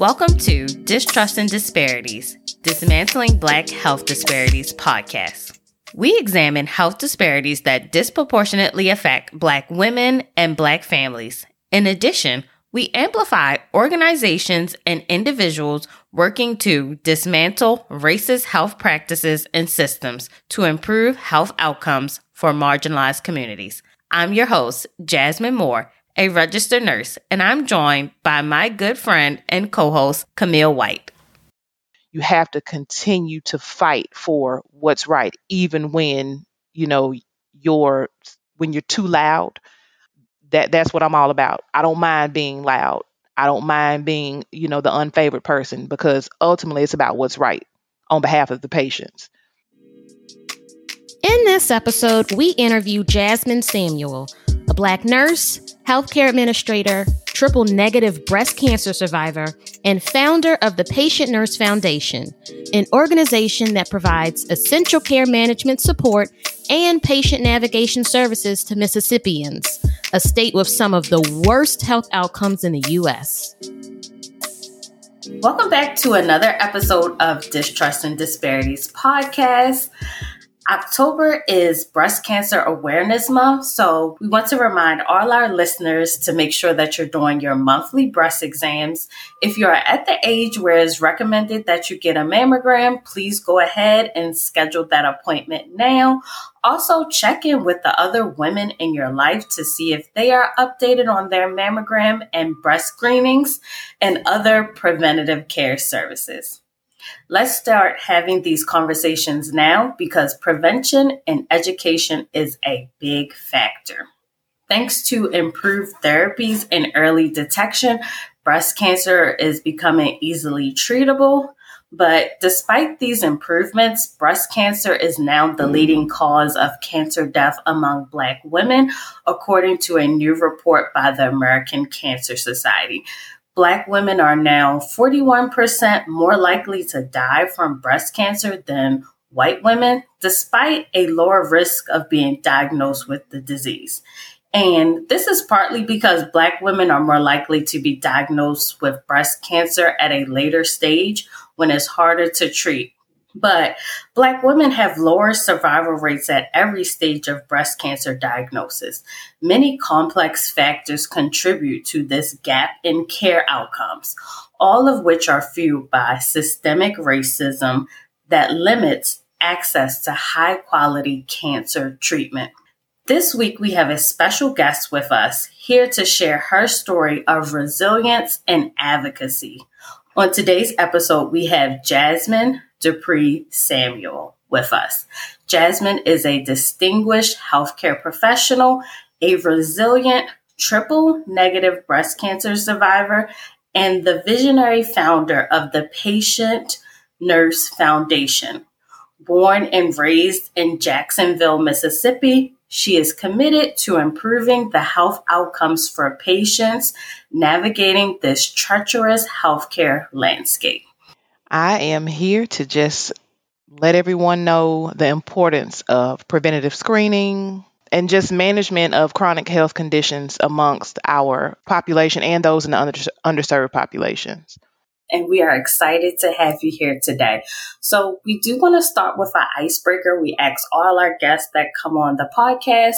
Welcome to Distrust and Disparities Dismantling Black Health Disparities podcast. We examine health disparities that disproportionately affect Black women and Black families. In addition, we amplify organizations and individuals working to dismantle racist health practices and systems to improve health outcomes for marginalized communities. I'm your host, Jasmine Moore, a registered nurse, and I'm joined by my good friend and co host, Camille White. You have to continue to fight for what's right, even when, you know, you're when you're too loud. That that's what I'm all about. I don't mind being loud. I don't mind being, you know, the unfavored person because ultimately it's about what's right on behalf of the patients. In this episode, we interview Jasmine Samuel, a Black nurse, healthcare administrator, triple negative breast cancer survivor, and founder of the Patient Nurse Foundation, an organization that provides essential care management support and patient navigation services to Mississippians, a state with some of the worst health outcomes in the U.S. Welcome back to another episode of Distrust and Disparities podcast. October is Breast Cancer Awareness Month, so we want to remind all our listeners to make sure that you're doing your monthly breast exams. If you're at the age where it's recommended that you get a mammogram, please go ahead and schedule that appointment now. Also, check in with the other women in your life to see if they are updated on their mammogram and breast screenings and other preventative care services. Let's start having these conversations now because prevention and education is a big factor. Thanks to improved therapies and early detection, breast cancer is becoming easily treatable. But despite these improvements, breast cancer is now the leading cause of cancer death among Black women, according to a new report by the American Cancer Society. Black women are now 41% more likely to die from breast cancer than white women, despite a lower risk of being diagnosed with the disease. And this is partly because Black women are more likely to be diagnosed with breast cancer at a later stage when it's harder to treat. But Black women have lower survival rates at every stage of breast cancer diagnosis. Many complex factors contribute to this gap in care outcomes, all of which are fueled by systemic racism that limits access to high quality cancer treatment. This week, we have a special guest with us here to share her story of resilience and advocacy. On today's episode, we have Jasmine Dupree Samuel with us. Jasmine is a distinguished healthcare professional, a resilient triple negative breast cancer survivor, and the visionary founder of the Patient Nurse Foundation. Born and raised in Jacksonville, Mississippi, she is committed to improving the health outcomes for patients navigating this treacherous healthcare landscape. I am here to just let everyone know the importance of preventative screening and just management of chronic health conditions amongst our population and those in the under- underserved populations. And we are excited to have you here today. So, we do want to start with our icebreaker. We ask all our guests that come on the podcast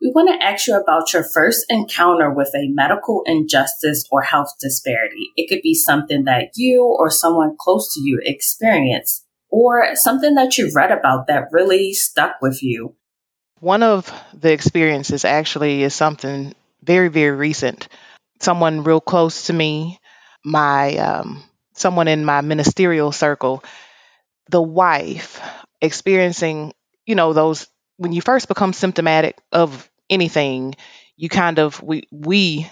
we want to ask you about your first encounter with a medical injustice or health disparity. It could be something that you or someone close to you experienced, or something that you read about that really stuck with you. One of the experiences actually is something very, very recent. Someone real close to me, my um, someone in my ministerial circle, the wife experiencing, you know, those when you first become symptomatic of anything, you kind of we we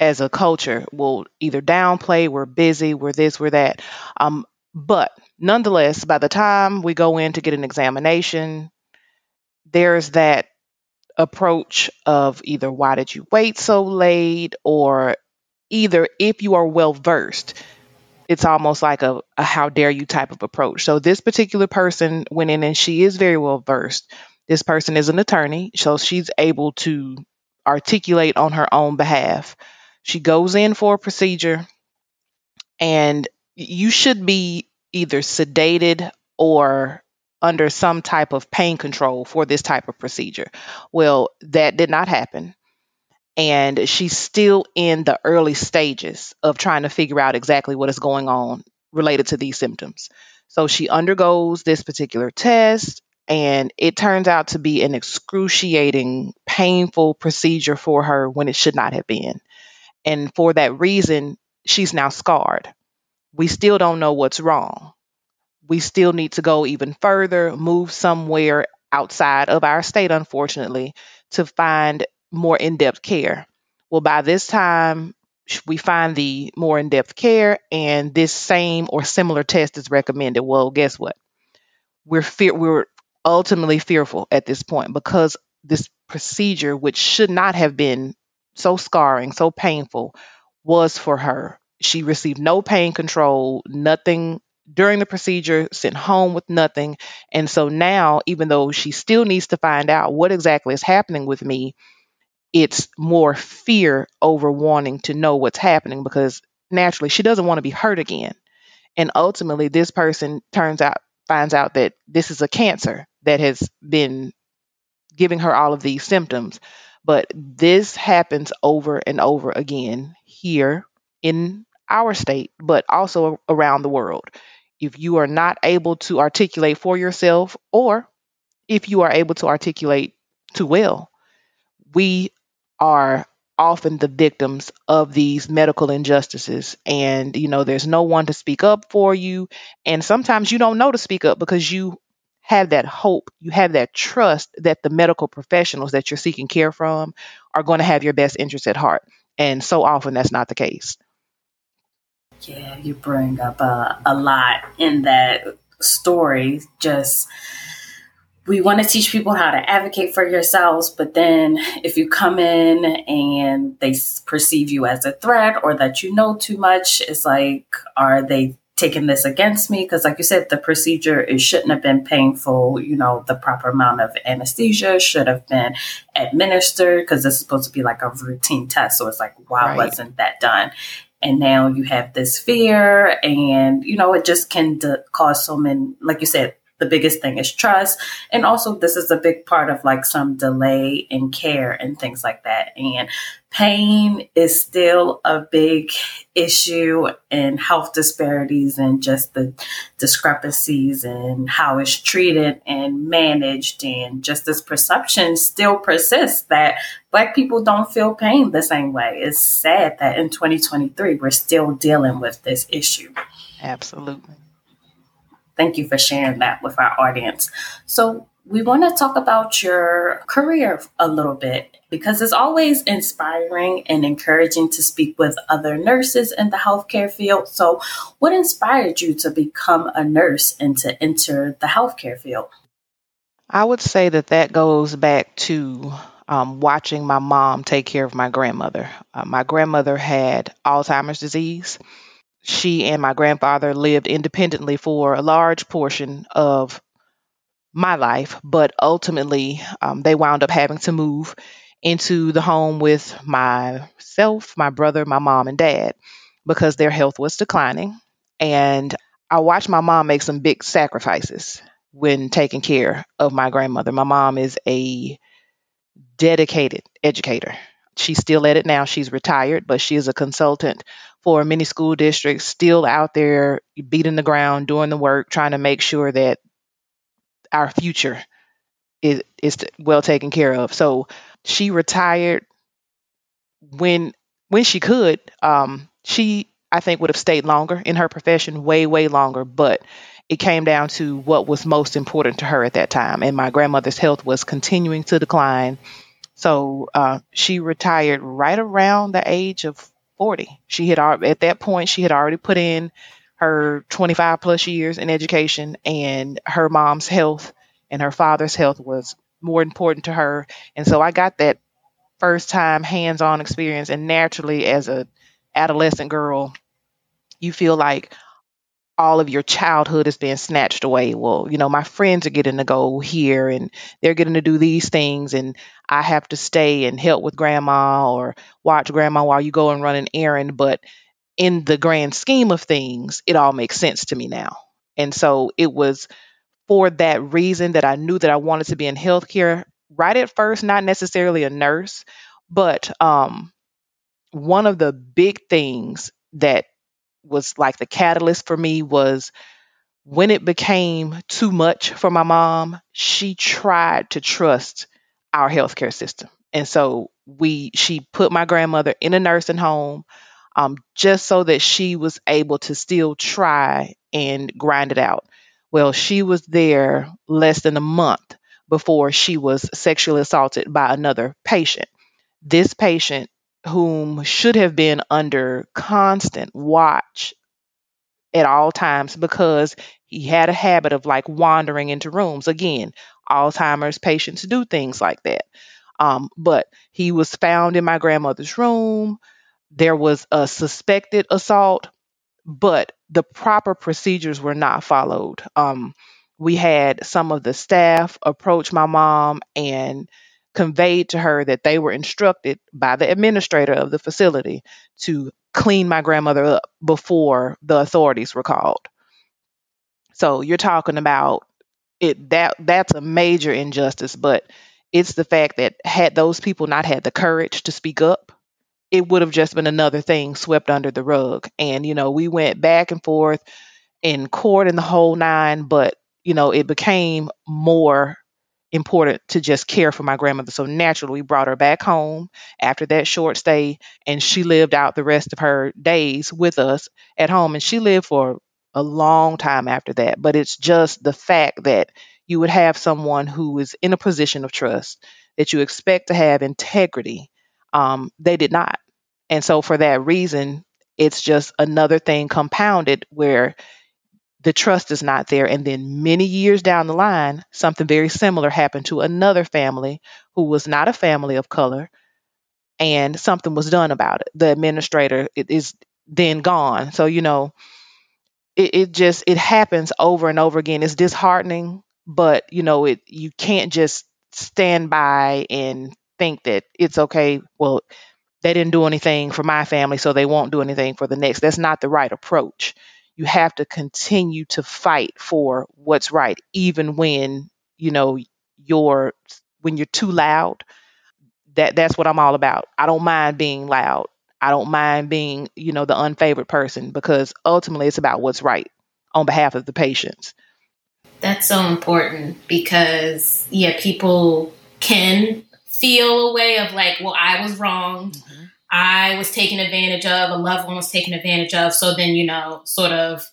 as a culture will either downplay, we're busy, we're this, we're that. Um, but nonetheless, by the time we go in to get an examination, there's that approach of either why did you wait so late or either if you are well versed it's almost like a, a, how dare you type of approach so this particular person went in and she is very well versed this person is an attorney, so she's able to articulate on her own behalf. She goes in for a procedure. And you should be either sedated or under some type of pain control for this type of procedure. Well, that did not happen. And she's still in the early stages of trying to figure out exactly what is going on related to these symptoms. So she undergoes this particular test, and it turns out to be an excruciating, painful procedure for her when it should not have been. And for that reason, she's now scarred. We still don't know what's wrong. We still need to go even further, move somewhere outside of our state, unfortunately, to find more in depth care. Well, by this time, we find the more in depth care, and this same or similar test is recommended. Well, guess what? We're we're ultimately fearful at this point because this procedure, which should not have been so scarring, so painful, was for her. She received no pain control, nothing during the procedure, sent home with nothing. And so now, even though she still needs to find out what exactly is happening with me, it's more fear over wanting to know what's happening because naturally she doesn't want to be hurt again. And ultimately, this person turns out, finds out that this is a cancer that has been giving her all of these symptoms. But this happens over and over again here in our state, but also around the world. If you are not able to articulate for yourself, or if you are able to articulate too well, we are often the victims of these medical injustices. And you know there's no one to speak up for you. And sometimes you don't know to speak up because you have that hope you have that trust that the medical professionals that you're seeking care from are going to have your best interest at heart. And so often that's not the case. Yeah you bring up a, a lot in that story. Just we want to teach people how to advocate for yourselves, but then if you come in and they perceive you as a threat or that you know too much, it's like, are they taking this against me? Because, like you said, the procedure it shouldn't have been painful. You know, the proper amount of anesthesia should have been administered because this is supposed to be like a routine test. So it's like, why right. wasn't that done? and now you have this fear and you know it just can de- cause so many like you said the biggest thing is trust. And also, this is a big part of like some delay in care and things like that. And pain is still a big issue in health disparities and just the discrepancies and how it's treated and managed. And just this perception still persists that Black people don't feel pain the same way. It's sad that in 2023, we're still dealing with this issue. Absolutely. Thank you for sharing that with our audience. So, we want to talk about your career a little bit because it's always inspiring and encouraging to speak with other nurses in the healthcare field. So, what inspired you to become a nurse and to enter the healthcare field? I would say that that goes back to um, watching my mom take care of my grandmother. Uh, my grandmother had Alzheimer's disease she and my grandfather lived independently for a large portion of my life, but ultimately um, they wound up having to move into the home with myself, my brother, my mom, and dad because their health was declining. And I watched my mom make some big sacrifices when taking care of my grandmother. My mom is a dedicated educator. She's still at it now. She's retired, but she is a consultant for many school districts still out there beating the ground, doing the work, trying to make sure that our future is, is well taken care of. So she retired when when she could. Um, she I think would have stayed longer in her profession, way way longer, but it came down to what was most important to her at that time. And my grandmother's health was continuing to decline. So uh, she retired right around the age of 40. She had at that point she had already put in her 25 plus years in education and her mom's health and her father's health was more important to her. And so I got that first time hands-on experience and naturally as a adolescent girl you feel like all of your childhood is being snatched away. Well, you know, my friends are getting to go here and they're getting to do these things, and I have to stay and help with grandma or watch grandma while you go and run an errand. But in the grand scheme of things, it all makes sense to me now. And so it was for that reason that I knew that I wanted to be in healthcare right at first, not necessarily a nurse, but um, one of the big things that was like the catalyst for me was when it became too much for my mom, she tried to trust our healthcare system. And so we she put my grandmother in a nursing home um, just so that she was able to still try and grind it out. Well, she was there less than a month before she was sexually assaulted by another patient. This patient, whom should have been under constant watch at all times because he had a habit of like wandering into rooms. Again, Alzheimer's patients do things like that. Um, but he was found in my grandmother's room. There was a suspected assault, but the proper procedures were not followed. Um, we had some of the staff approach my mom and conveyed to her that they were instructed by the administrator of the facility to clean my grandmother up before the authorities were called. So you're talking about it that that's a major injustice, but it's the fact that had those people not had the courage to speak up, it would have just been another thing swept under the rug. And you know, we went back and forth in court and the whole nine, but you know, it became more important to just care for my grandmother. So naturally, we brought her back home after that short stay, and she lived out the rest of her days with us at home. And she lived for a long time after that. But it's just the fact that you would have someone who is in a position of trust that you expect to have integrity. Um, they did not. And so, for that reason, it's just another thing compounded where the trust is not there. And then many years down the line, something very similar happened to another family who was not a family of color, and something was done about it. The administrator is then gone. So, you know, it, it just it happens over and over again. It's disheartening, but you know, it you can't just stand by and think that it's okay. Well, they didn't do anything for my family, so they won't do anything for the next. That's not the right approach you have to continue to fight for what's right, even when, you know, you're when you're too loud. That that's what I'm all about. I don't mind being loud. I don't mind being, you know, the unfavored person because ultimately it's about what's right on behalf of the patients. That's so important because yeah, people can feel a way of like, well, I was wrong. Mm-hmm. I was taken advantage of, a loved one was taken advantage of. So then, you know, sort of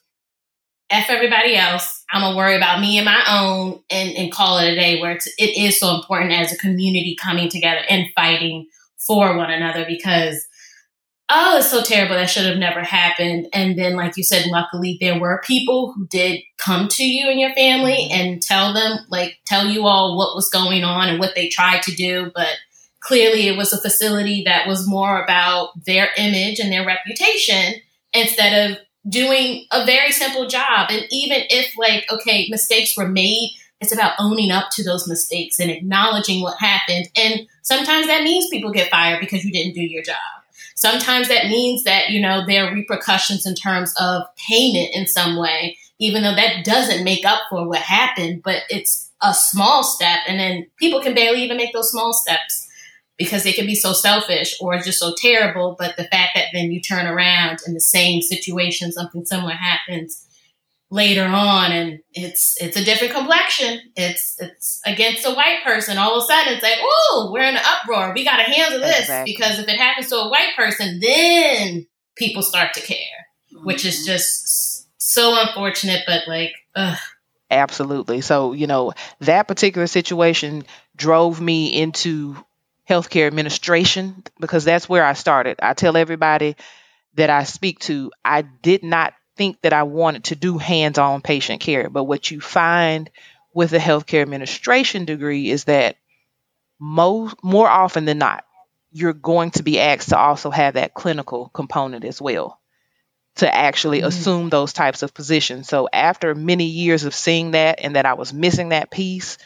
F everybody else. I'm gonna worry about me and my own and, and call it a day where it's, it is so important as a community coming together and fighting for one another because oh, it's so terrible. That should have never happened. And then, like you said, luckily there were people who did come to you and your family mm-hmm. and tell them, like, tell you all what was going on and what they tried to do. But clearly it was a facility that was more about their image and their reputation instead of doing a very simple job. And even if, like, okay, mistakes were made, it's about owning up to those mistakes and acknowledging what happened. And sometimes that means people get fired because you didn't do your job. Sometimes that means that, you know, there are repercussions in terms of payment in some way, even though that doesn't make up for what happened, but it's a small step. And then people can barely even make those small steps because they can be so selfish or just so terrible. But the fact that then you turn around in the same situation, something similar happens later on, and it's it's a different complexion. It's it's against a white person. All of a sudden, it's like, oh, we're in an uproar. We got to handle this exactly. because if it happens to a white person, then people start to care, mm-hmm. which is mm-hmm. just so unfortunate. But like, ugh. Absolutely. So, you know, that particular situation drove me into healthcare administration because that's where I started. I tell everybody that I speak to, I did not think that I wanted to do hands on patient care. But what you find with a healthcare administration degree is that most, more often than not, you're going to be asked to also have that clinical component as well to actually mm-hmm. assume those types of positions. So after many years of seeing that and that I was missing that piece,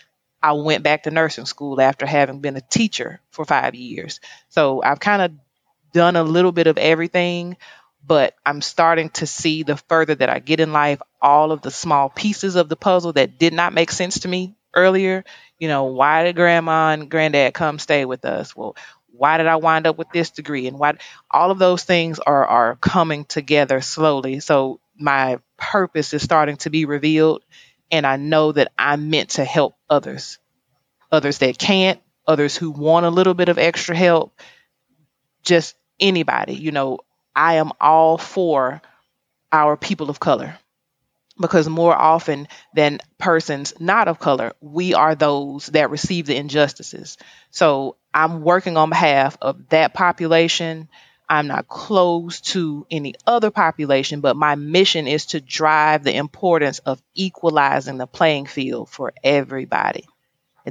I went back to nursing school after having been a teacher for five years. So I've kind of done a little bit of everything, but I'm starting to see the further that I get in life, all of the small pieces of the puzzle that did not make sense to me earlier. You know, why did grandma and granddad come stay with us? Well, why did I wind up with this degree? And why all of those things are are coming together slowly. So my purpose is starting to be revealed and I know that I'm meant to help others. Others that can't, others who want a little bit of extra help, just anybody, you know, I am all for our people of color because more often than persons not of color, we are those that receive the injustices. So I'm working on behalf of that population. I'm not close to any other population, but my mission is to drive the importance of equalizing the playing field for everybody.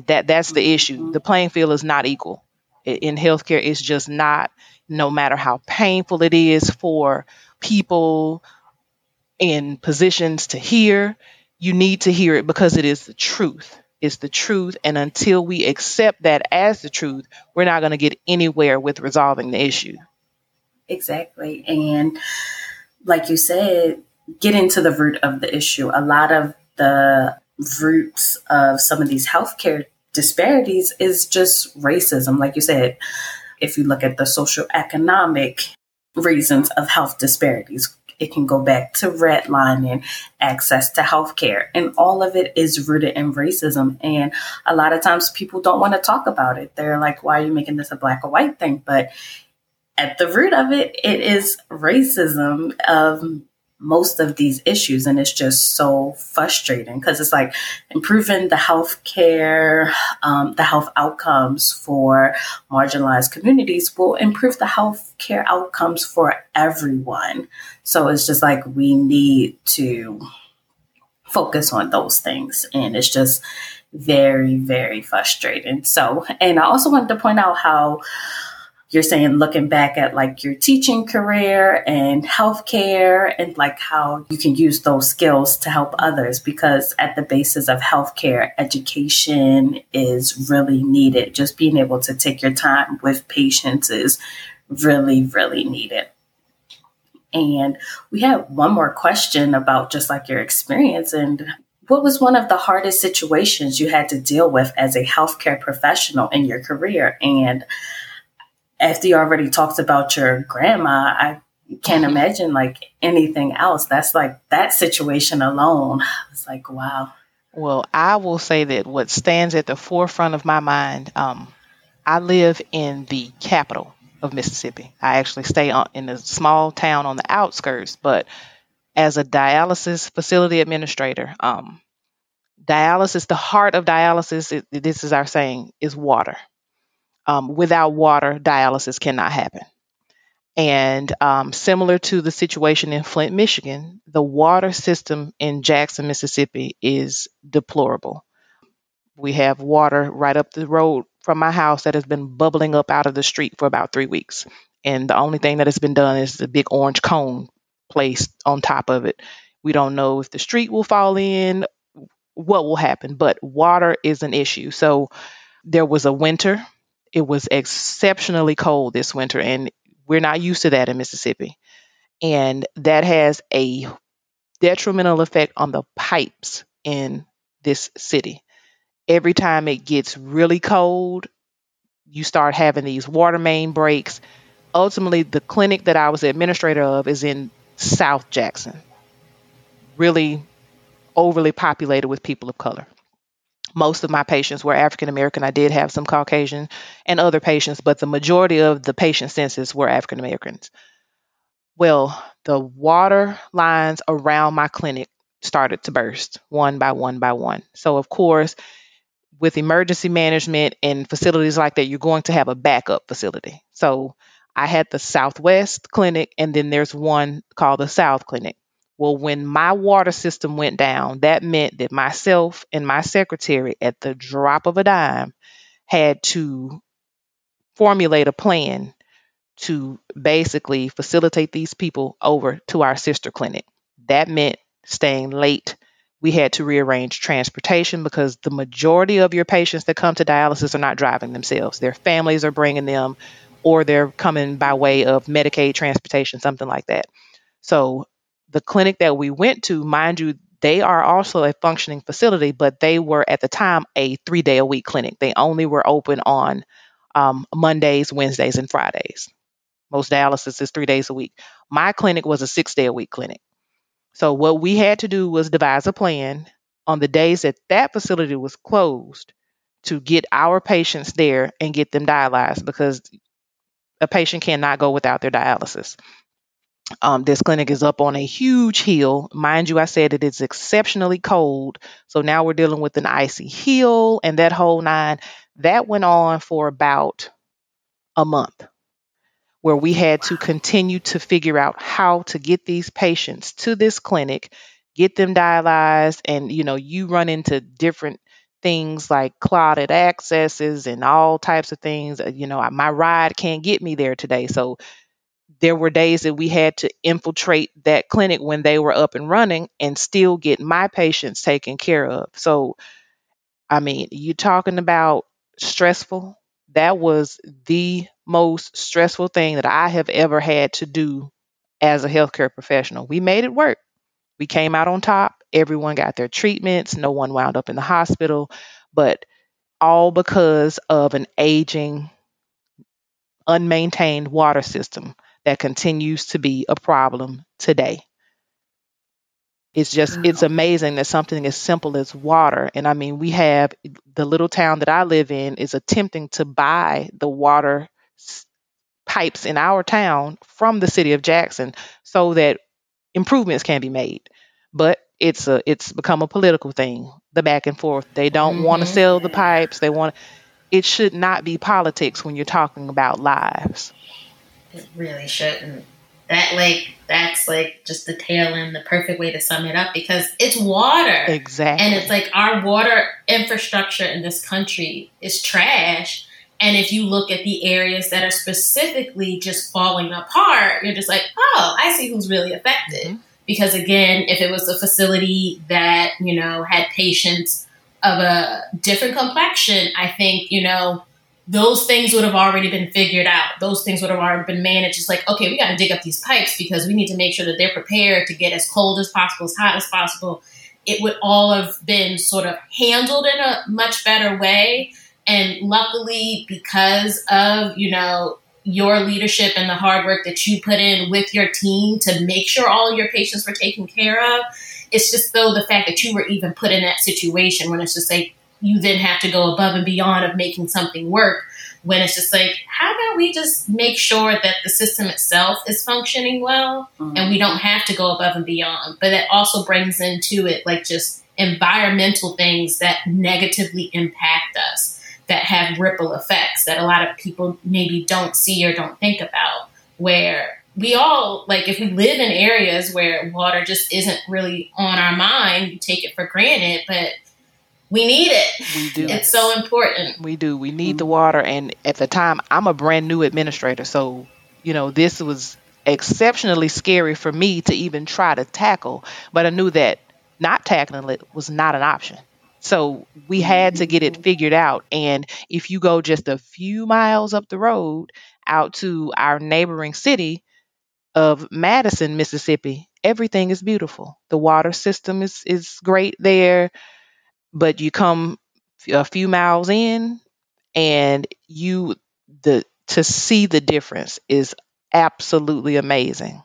That that's the issue. The playing field is not equal in healthcare. It's just not. No matter how painful it is for people in positions to hear, you need to hear it because it is the truth. It's the truth. And until we accept that as the truth, we're not going to get anywhere with resolving the issue. Exactly. And like you said, get into the root of the issue. A lot of the roots of some of these healthcare disparities is just racism. Like you said, if you look at the social economic reasons of health disparities, it can go back to redlining, access to healthcare, and all of it is rooted in racism. And a lot of times people don't want to talk about it. They're like, why are you making this a black or white thing? But at the root of it, it is racism of most of these issues. And it's just so frustrating because it's like improving the health care, um, the health outcomes for marginalized communities will improve the health care outcomes for everyone. So it's just like we need to focus on those things. And it's just very, very frustrating. So, and I also wanted to point out how you're saying looking back at like your teaching career and healthcare and like how you can use those skills to help others because at the basis of healthcare education is really needed. Just being able to take your time with patients is really really needed. And we have one more question about just like your experience and what was one of the hardest situations you had to deal with as a healthcare professional in your career? And after you already talked about your grandma, I can't mm-hmm. imagine like anything else. That's like that situation alone. It's like, wow. Well, I will say that what stands at the forefront of my mind, um, I live in the capital of Mississippi. I actually stay on, in a small town on the outskirts, but as a dialysis facility administrator, um, dialysis, the heart of dialysis, it, this is our saying, is water um, without water, dialysis cannot happen. And um, similar to the situation in Flint, Michigan, the water system in Jackson, Mississippi is deplorable. We have water right up the road from my house that has been bubbling up out of the street for about three weeks. And the only thing that has been done is the big orange cone placed on top of it. We don't know if the street will fall in, what will happen, but water is an issue. So there was a winter it was exceptionally cold this winter, and we're not used to that in Mississippi. And that has a detrimental effect on the pipes in this city. Every time it gets really cold, you start having these water main breaks. Ultimately, the clinic that I was the administrator of is in South Jackson, really overly populated with people of color most of my patients were African American. I did have some Caucasian and other patients, but the majority of the patient census were African Americans. Well, the water lines around my clinic started to burst one by one by one. So, of course, with emergency management and facilities like that, you're going to have a backup facility. So, I had the Southwest Clinic, and then there's one called the South Clinic. Well, when my water system went down, that meant that myself and my secretary, at the drop of a dime, had to formulate a plan to basically facilitate these people over to our sister clinic. That meant staying late. We had to rearrange transportation because the majority of your patients that come to dialysis are not driving themselves. Their families are bringing them, or they're coming by way of Medicaid transportation, something like that. So the clinic that we went to, mind you, they are also a functioning facility, but they were at the time a three day a week clinic. They only were open on um, Mondays, Wednesdays, and Fridays. Most dialysis is three days a week. My clinic was a six day a week clinic. So what we had to do was devise a plan on the days that that facility was closed to get our patients there and get them dialyzed because a patient cannot go without their dialysis. Um, this clinic is up on a huge hill. Mind you, I said it is exceptionally cold. So now we're dealing with an icy hill and that whole nine. That went on for about a month where we had to continue to figure out how to get these patients to this clinic, get them dialyzed, and you know, you run into different things like clotted accesses and all types of things. Uh, you know, my ride can't get me there today. So there were days that we had to infiltrate that clinic when they were up and running and still get my patients taken care of. So, I mean, you're talking about stressful? That was the most stressful thing that I have ever had to do as a healthcare professional. We made it work. We came out on top. Everyone got their treatments. No one wound up in the hospital, but all because of an aging, unmaintained water system that continues to be a problem today. It's just, it's amazing that something as simple as water, and I mean, we have the little town that I live in is attempting to buy the water pipes in our town from the city of Jackson so that improvements can be made. But it's a it's become a political thing, the back and forth. They don't mm-hmm. want to sell the pipes. They want it should not be politics when you're talking about lives. It really shouldn't. That like that's like just the tail end, the perfect way to sum it up because it's water. Exactly. And it's like our water infrastructure in this country is trash. And if you look at the areas that are specifically just falling apart, you're just like, oh, I see who's really affected. Mm-hmm. Because again, if it was a facility that, you know, had patients of a different complexion, I think, you know, those things would have already been figured out. Those things would have already been managed. It's like, okay, we got to dig up these pipes because we need to make sure that they're prepared to get as cold as possible, as hot as possible. It would all have been sort of handled in a much better way. And luckily, because of, you know, your leadership and the hard work that you put in with your team to make sure all your patients were taken care of, it's just though the fact that you were even put in that situation when it's just like, you then have to go above and beyond of making something work when it's just like how about we just make sure that the system itself is functioning well mm-hmm. and we don't have to go above and beyond but it also brings into it like just environmental things that negatively impact us that have ripple effects that a lot of people maybe don't see or don't think about where we all like if we live in areas where water just isn't really on our mind you take it for granted but we need it. We do. It's so important. We do. We need the water. And at the time, I'm a brand new administrator. So, you know, this was exceptionally scary for me to even try to tackle. But I knew that not tackling it was not an option. So we had to get it mm-hmm. figured out. And if you go just a few miles up the road out to our neighboring city of Madison, Mississippi, everything is beautiful. The water system is, is great there but you come a few miles in and you the to see the difference is absolutely amazing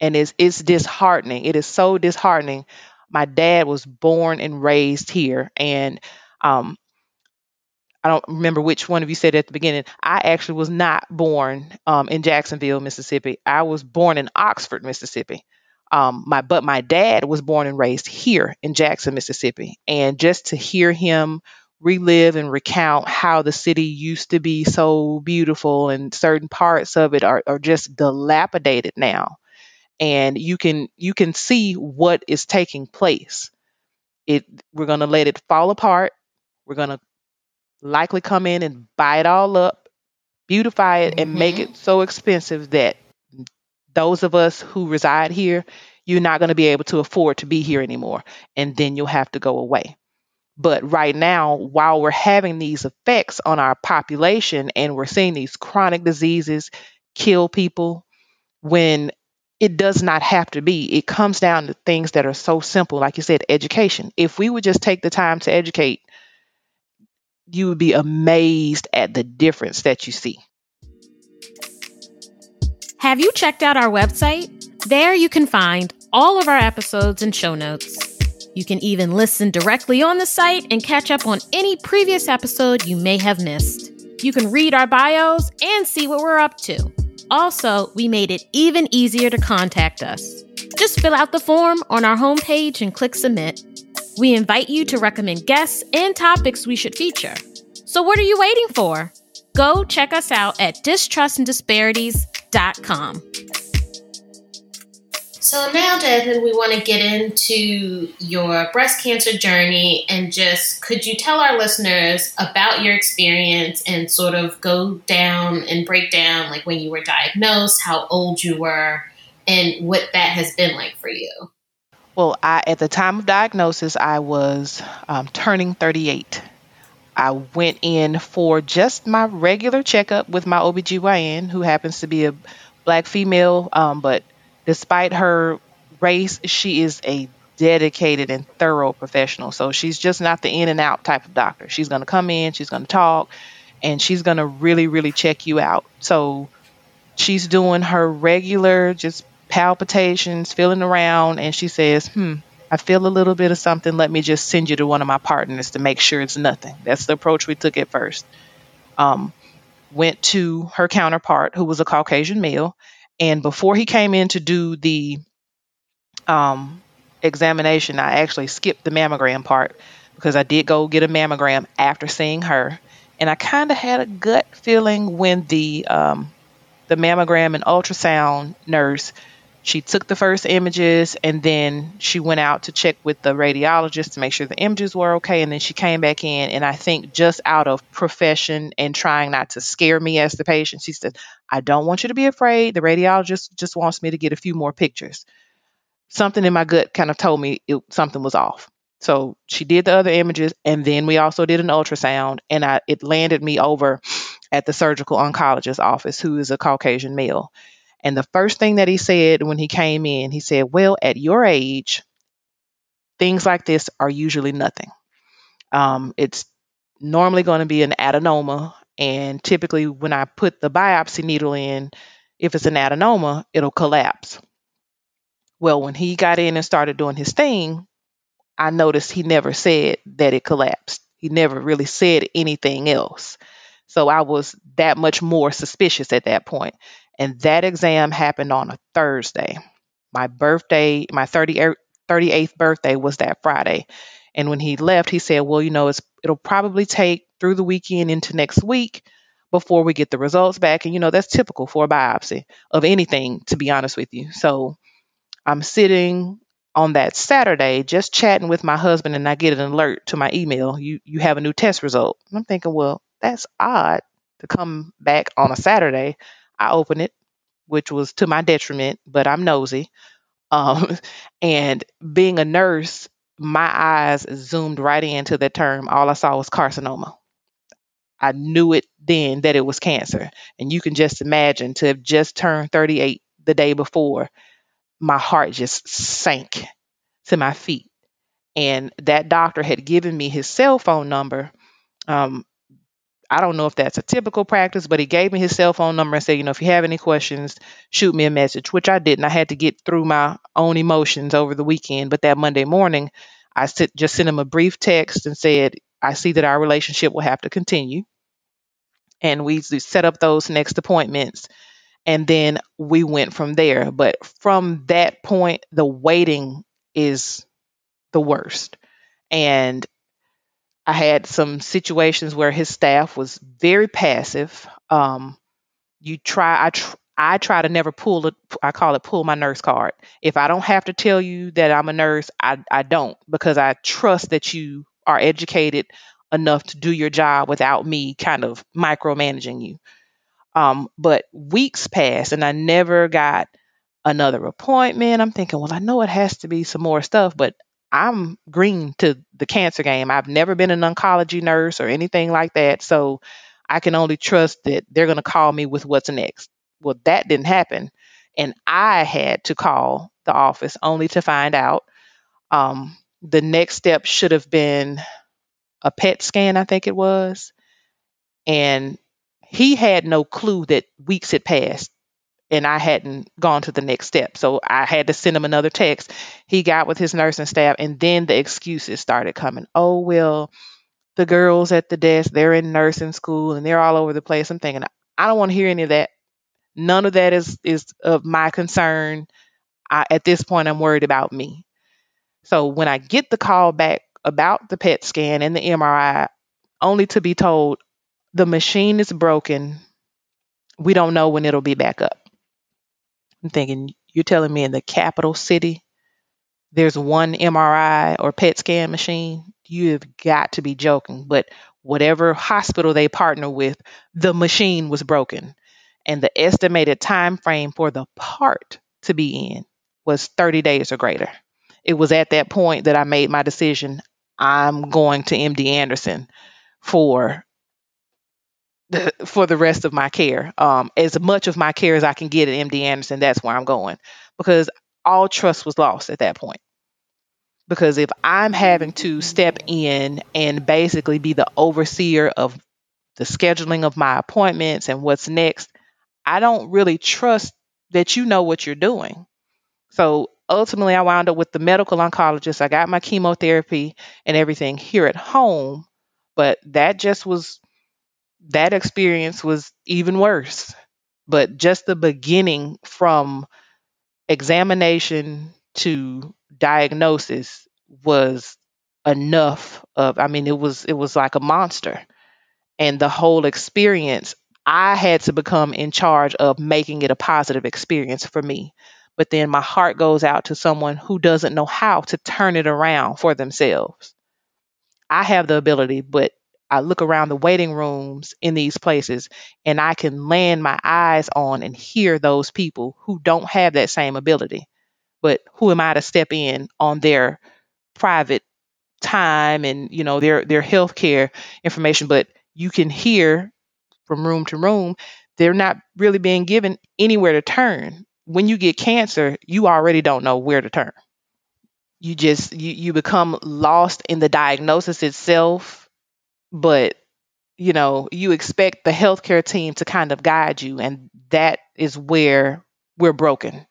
and it's it's disheartening it is so disheartening my dad was born and raised here and um I don't remember which one of you said at the beginning. I actually was not born um, in Jacksonville, Mississippi. I was born in Oxford, Mississippi. Um, my but my dad was born and raised here in Jackson, Mississippi, and just to hear him relive and recount how the city used to be so beautiful and certain parts of it are, are just dilapidated now and you can you can see what is taking place it we're going to let it fall apart we're going to likely come in and buy it all up beautify it mm-hmm. and make mm-hmm. it so expensive that those of us who reside here, you're not going to be able to afford to be here anymore. And then you'll have to go away. But right now, while we're having these effects on our population and we're seeing these chronic diseases kill people, when it does not have to be. It comes down to things that are so simple, like you said, education. If we would just take the time to educate, you would be amazed at the difference that you see. Have you checked out our website? There you can find all of our episodes and show notes. You can even listen directly on the site and catch up on any previous episode you may have missed. You can read our bios and see what we're up to. Also, we made it even easier to contact us. Just fill out the form on our homepage and click submit. We invite you to recommend guests and topics we should feature. So, what are you waiting for? Go check us out at distrustanddisparities.com. So now, Jasmine, we want to get into your breast cancer journey and just could you tell our listeners about your experience and sort of go down and break down like when you were diagnosed, how old you were, and what that has been like for you? Well, I at the time of diagnosis, I was um, turning 38. I went in for just my regular checkup with my OBGYN, who happens to be a black female, um, but despite her race, she is a dedicated and thorough professional. So she's just not the in and out type of doctor. She's going to come in, she's going to talk, and she's going to really, really check you out. So she's doing her regular just palpitations, feeling around, and she says, Hmm, I feel a little bit of something. Let me just send you to one of my partners to make sure it's nothing. That's the approach we took at first. Um, went to her counterpart, who was a Caucasian male, and before he came in to do the um, examination, I actually skipped the mammogram part because I did go get a mammogram after seeing her. And I kind of had a gut feeling when the um, the mammogram and ultrasound nurse she took the first images and then she went out to check with the radiologist to make sure the images were okay and then she came back in and i think just out of profession and trying not to scare me as the patient she said i don't want you to be afraid. The radiologist just wants me to get a few more pictures. Something in my gut kind of told me it, something was off. So she did the other images and then we also did an ultrasound and I, it landed me over at the surgical oncologist office who is a caucasian male and the first thing that he said when he came in, he said, Well, at your age, things like this are usually nothing. Um, it's normally going to be an adenoma. And typically, when I put the biopsy needle in, if it's an adenoma, it'll collapse. Well, when he got in and started doing his thing, I noticed he never said that it collapsed. He never really said anything else. So I was that much more suspicious at that point. And that exam happened on a Thursday. My birthday, my 38th er, birthday was that Friday. And when he left, he said, Well, you know, it's, it'll probably take through the weekend into next week before we get the results back. And, you know, that's typical for a biopsy of anything, to be honest with you. So I'm sitting on that Saturday just chatting with my husband, and I get an alert to my email. You, you have a new test result. And I'm thinking, Well, that's odd to come back on a Saturday. I open it, which was to my detriment, but I'm nosy. Um, and being a nurse, my eyes zoomed right into the term. All I saw was carcinoma. I knew it then that it was cancer. And you can just imagine to have just turned 38 the day before, my heart just sank to my feet. And that doctor had given me his cell phone number um, I don't know if that's a typical practice, but he gave me his cell phone number and said, you know, if you have any questions, shoot me a message, which I didn't. I had to get through my own emotions over the weekend. But that Monday morning, I just sent him a brief text and said, I see that our relationship will have to continue. And we set up those next appointments. And then we went from there. But from that point, the waiting is the worst. And I had some situations where his staff was very passive. Um, you try, I, tr- I try to never pull it. I call it pull my nurse card. If I don't have to tell you that I'm a nurse, I, I don't because I trust that you are educated enough to do your job without me kind of micromanaging you. Um, but weeks passed and I never got another appointment. I'm thinking, well, I know it has to be some more stuff, but I'm green to the cancer game. I've never been an oncology nurse or anything like that. So I can only trust that they're going to call me with what's next. Well, that didn't happen. And I had to call the office only to find out um, the next step should have been a PET scan, I think it was. And he had no clue that weeks had passed and I hadn't gone to the next step. So I had to send him another text. He got with his nursing staff, and then the excuses started coming. Oh, well, the girls at the desk, they're in nursing school and they're all over the place. I'm thinking, I don't want to hear any of that. None of that is is of my concern. I, at this point, I'm worried about me. So when I get the call back about the PET scan and the MRI, only to be told the machine is broken. We don't know when it'll be back up. I'm thinking, you're telling me in the capital city there's one MRI or PET scan machine? You have got to be joking. But whatever hospital they partner with, the machine was broken. And the estimated time frame for the part to be in was 30 days or greater. It was at that point that I made my decision. I'm going to MD Anderson for for the rest of my care. Um, as much of my care as I can get at MD Anderson, that's where I'm going because all trust was lost at that point. Because if I'm having to step in and basically be the overseer of the scheduling of my appointments and what's next, I don't really trust that you know what you're doing. So ultimately, I wound up with the medical oncologist. I got my chemotherapy and everything here at home, but that just was that experience was even worse. But just the beginning from examination to diagnosis was enough of I mean it was it was like a monster. And the whole experience I had to become in charge of making it a positive experience for me. But then my heart goes out to someone who doesn't know how to turn it around for themselves. I have the ability, but I look around the waiting rooms in these places and I can land my eyes on and hear those people who don't have that same ability. But who am I to step in on their private time and you know their their healthcare information? But you can hear from room to room, they're not really being given anywhere to turn. When you get cancer, you already don't know where to turn. You just you you become lost in the diagnosis itself but you know you expect the healthcare team to kind of guide you and that is where we're broken.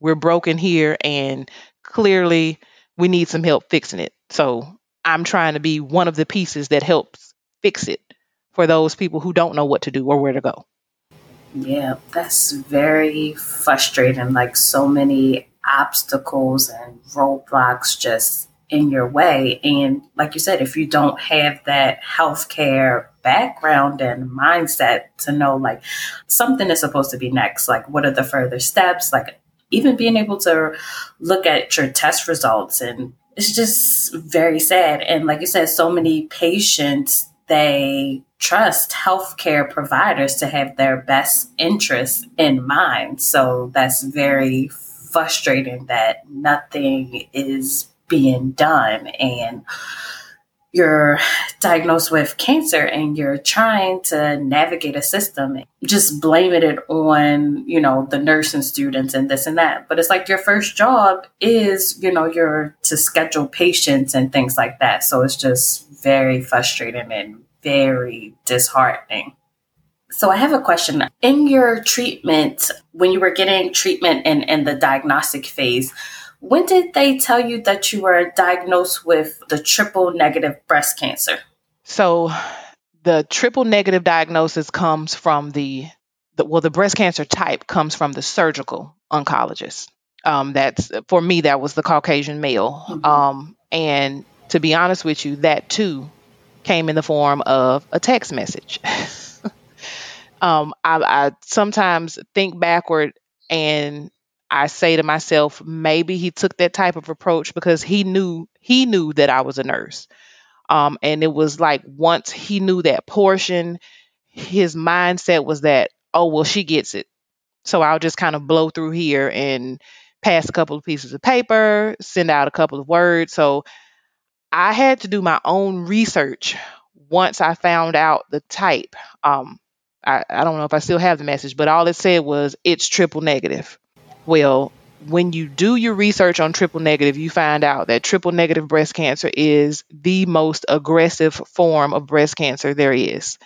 We're broken here and clearly we need some help fixing it. So i'm trying to be one of the pieces that helps fix it for those people who don't know what to do or where to go. Yeah that's very frustrating. Like so many obstacles and roadblocks just in your way. And like you said, if you don't have that healthcare background and mindset to know like something is supposed to be next, like what are the further steps, like even being able to look at your test results and it's just very sad. And like you said, so many patients they trust healthcare providers to have their best interests in mind. So that's very frustrating that nothing is being done and you're diagnosed with cancer and you're trying to navigate a system just blaming it on you know the nursing students and this and that. But it's like your first job is you know you're to schedule patients and things like that. So it's just very frustrating and very disheartening. So I have a question. In your treatment, when you were getting treatment in, in the diagnostic phase, when did they tell you that you were diagnosed with the triple negative breast cancer? So, the triple negative diagnosis comes from the, the well, the breast cancer type comes from the surgical oncologist. Um, that's for me, that was the Caucasian male. Mm-hmm. Um, and to be honest with you, that too came in the form of a text message. um, I, I sometimes think backward and I say to myself, maybe he took that type of approach because he knew he knew that I was a nurse. Um, and it was like once he knew that portion, his mindset was that, oh well, she gets it. So I'll just kind of blow through here and pass a couple of pieces of paper, send out a couple of words. So I had to do my own research once I found out the type. Um, I, I don't know if I still have the message, but all it said was it's triple negative. Well, when you do your research on triple negative, you find out that triple negative breast cancer is the most aggressive form of breast cancer there is.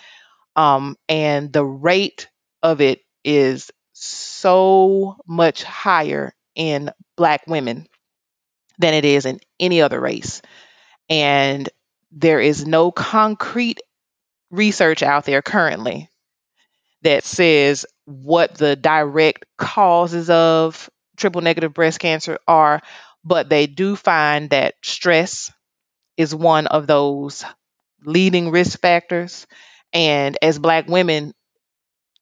Um, and the rate of it is so much higher in Black women than it is in any other race. And there is no concrete research out there currently that says what the direct causes of triple negative breast cancer are, but they do find that stress is one of those leading risk factors. And as Black women,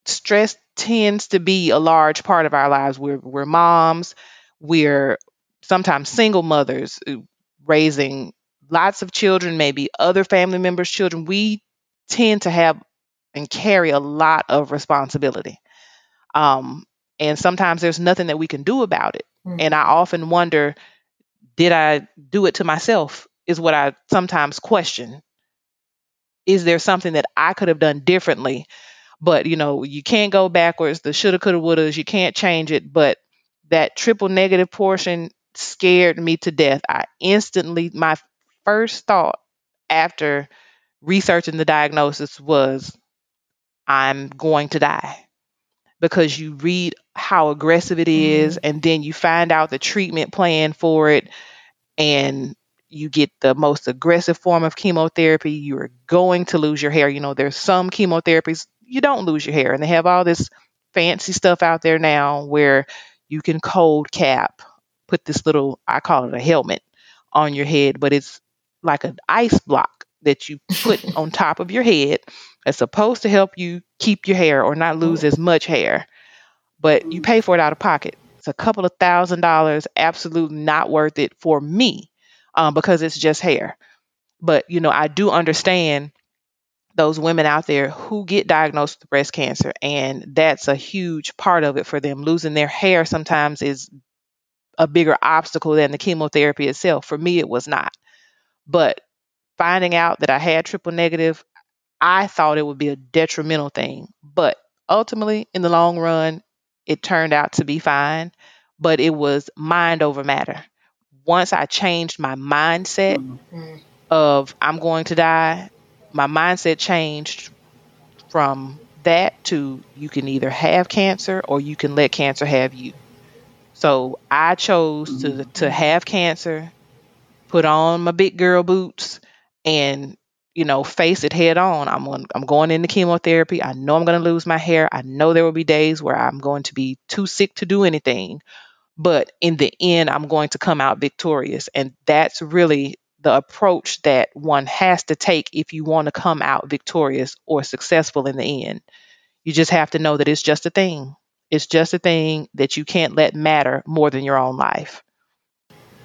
stress tends to be a large part of our lives. We're, we're moms, we're sometimes single mothers uh, raising lots of children, maybe other family members' children. We tend to have and carry a lot of responsibility. Um, and sometimes there's nothing that we can do about it. Mm-hmm. And I often wonder, did I do it to myself? Is what I sometimes question. Is there something that I could have done differently? But you know, you can't go backwards. The shoulda, coulda, wouldas. You can't change it. But that triple negative portion scared me to death. I instantly, my first thought after researching the diagnosis was, I'm going to die. Because you read how aggressive it is, Mm. and then you find out the treatment plan for it and you get the most aggressive form of chemotherapy you're going to lose your hair. You know there's some chemotherapies you don't lose your hair and they have all this fancy stuff out there now where you can cold cap put this little i call it a helmet on your head but it's like an ice block that you put on top of your head that's supposed to help you keep your hair or not lose as much hair but you pay for it out of pocket. It's a couple of thousand dollars, absolutely not worth it for me um, because it's just hair. But, you know, I do understand those women out there who get diagnosed with breast cancer, and that's a huge part of it for them. Losing their hair sometimes is a bigger obstacle than the chemotherapy itself. For me, it was not. But finding out that I had triple negative, I thought it would be a detrimental thing. But ultimately, in the long run, it turned out to be fine, but it was mind over matter. Once I changed my mindset Mm. of I'm going to die, my mindset changed from that to you can either have cancer or you can let cancer have you. So I chose to to have cancer, put on my big girl boots, and you know face it head on. I'm on, I'm going into chemotherapy. I know I'm going to lose my hair. I know there will be days where I'm going to be too sick to do anything, but in the end, I'm going to come out victorious, and that's really the approach that one has to take if you want to come out victorious or successful in the end. You just have to know that it's just a thing. It's just a thing that you can't let matter more than your own life.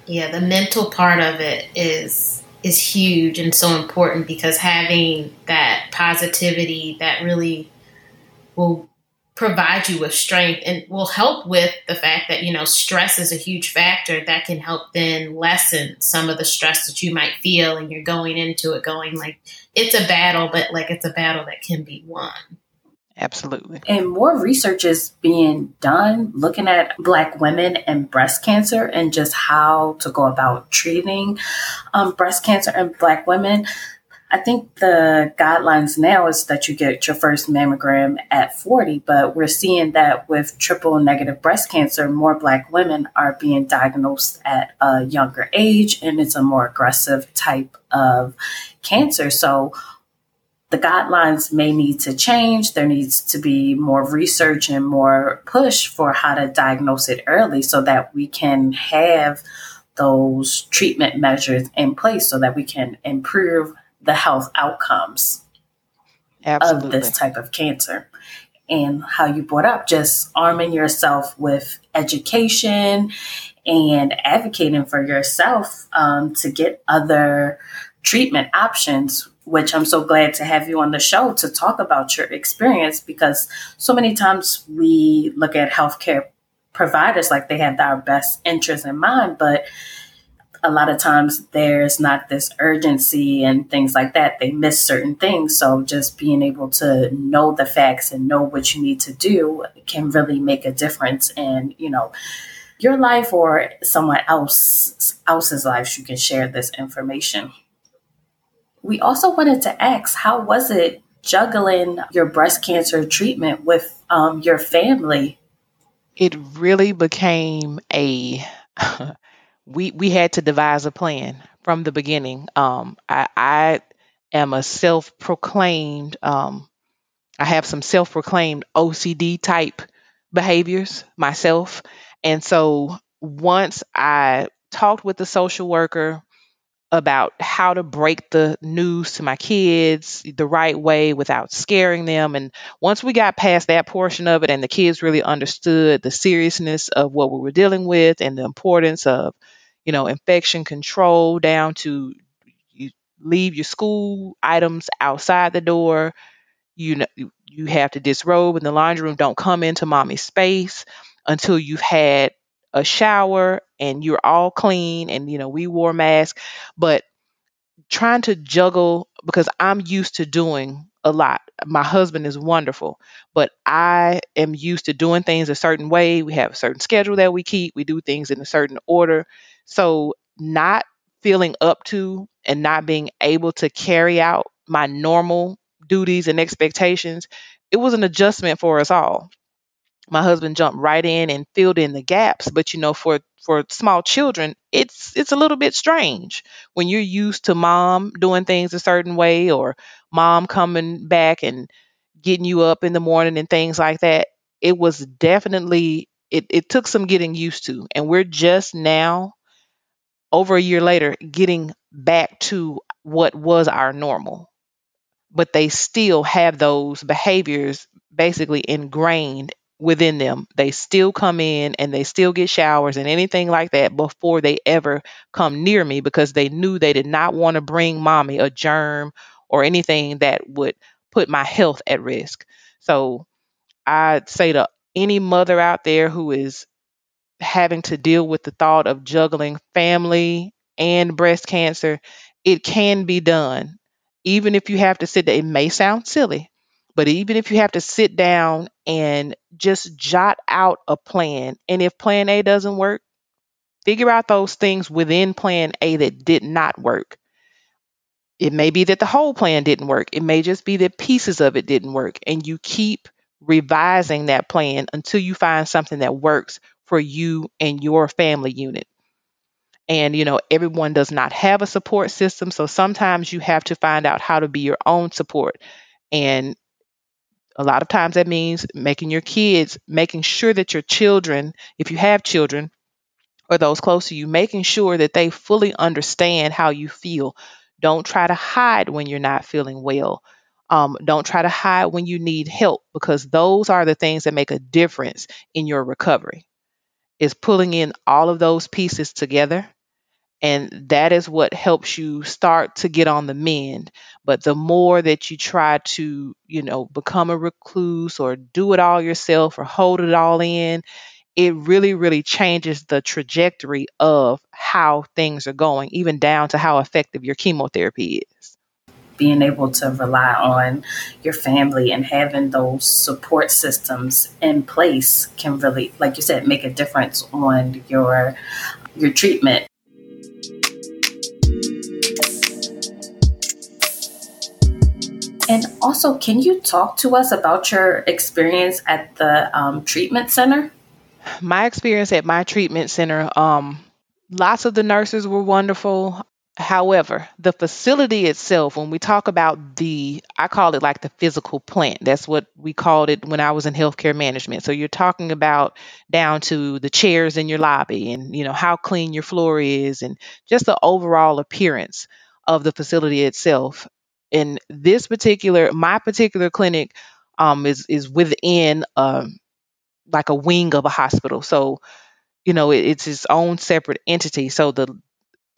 Yeah, the mental part of it is is huge and so important because having that positivity that really will provide you with strength and will help with the fact that you know stress is a huge factor that can help then lessen some of the stress that you might feel and you're going into it going like it's a battle but like it's a battle that can be won Absolutely. And more research is being done looking at Black women and breast cancer and just how to go about treating um, breast cancer in Black women. I think the guidelines now is that you get your first mammogram at 40, but we're seeing that with triple negative breast cancer, more Black women are being diagnosed at a younger age and it's a more aggressive type of cancer. So, the guidelines may need to change. There needs to be more research and more push for how to diagnose it early so that we can have those treatment measures in place so that we can improve the health outcomes Absolutely. of this type of cancer. And how you brought up just arming yourself with education and advocating for yourself um, to get other treatment options which I'm so glad to have you on the show to talk about your experience because so many times we look at healthcare providers like they have our best interests in mind, but a lot of times there's not this urgency and things like that. They miss certain things. So just being able to know the facts and know what you need to do can really make a difference in, you know, your life or someone else else's life. You can share this information. We also wanted to ask, how was it juggling your breast cancer treatment with um, your family? It really became a we we had to devise a plan from the beginning. Um, I, I am a self-proclaimed. Um, I have some self-proclaimed OCD type behaviors myself, and so once I talked with the social worker about how to break the news to my kids the right way without scaring them. And once we got past that portion of it and the kids really understood the seriousness of what we were dealing with and the importance of, you know, infection control down to you leave your school items outside the door. You know, you have to disrobe in the laundry room. Don't come into mommy's space until you've had a shower and you're all clean and you know we wore masks but trying to juggle because I'm used to doing a lot. My husband is wonderful, but I am used to doing things a certain way. We have a certain schedule that we keep. We do things in a certain order. So not feeling up to and not being able to carry out my normal duties and expectations, it was an adjustment for us all my husband jumped right in and filled in the gaps but you know for for small children it's it's a little bit strange when you're used to mom doing things a certain way or mom coming back and getting you up in the morning and things like that. It was definitely it, it took some getting used to and we're just now over a year later getting back to what was our normal. But they still have those behaviors basically ingrained within them. They still come in and they still get showers and anything like that before they ever come near me because they knew they did not want to bring mommy a germ or anything that would put my health at risk. So I'd say to any mother out there who is having to deal with the thought of juggling family and breast cancer, it can be done. Even if you have to sit there, it may sound silly, but even if you have to sit down and just jot out a plan, and if plan A doesn't work, figure out those things within plan A that did not work. It may be that the whole plan didn't work. It may just be that pieces of it didn't work. And you keep revising that plan until you find something that works for you and your family unit. And, you know, everyone does not have a support system. So sometimes you have to find out how to be your own support. And a lot of times that means making your kids, making sure that your children, if you have children or those close to you, making sure that they fully understand how you feel. Don't try to hide when you're not feeling well. Um, don't try to hide when you need help because those are the things that make a difference in your recovery. Is pulling in all of those pieces together and that is what helps you start to get on the mend. But the more that you try to you know become a recluse or do it all yourself or hold it all in it really really changes the trajectory of how things are going even down to how effective your chemotherapy is. Being able to rely on your family and having those support systems in place can really like you said make a difference on your your treatment And also, can you talk to us about your experience at the um, treatment center? My experience at my treatment center, um, lots of the nurses were wonderful. However, the facility itself, when we talk about the, I call it like the physical plant. That's what we called it when I was in healthcare management. So you're talking about down to the chairs in your lobby and, you know, how clean your floor is and just the overall appearance of the facility itself in this particular my particular clinic um, is is within um, like a wing of a hospital. So you know it, it's its own separate entity. So the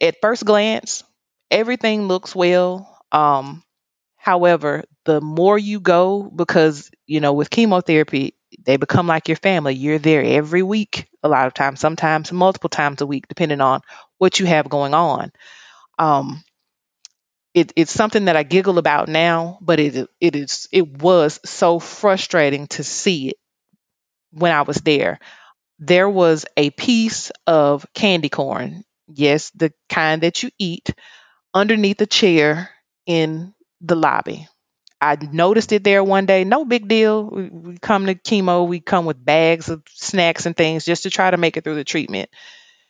at first glance everything looks well um, however the more you go because you know with chemotherapy they become like your family. You're there every week a lot of times sometimes multiple times a week depending on what you have going on. Um, it, it's something that I giggle about now, but it it is it was so frustrating to see it when I was there. There was a piece of candy corn, yes, the kind that you eat, underneath a chair in the lobby. I noticed it there one day. No big deal. We, we come to chemo, we come with bags of snacks and things just to try to make it through the treatment.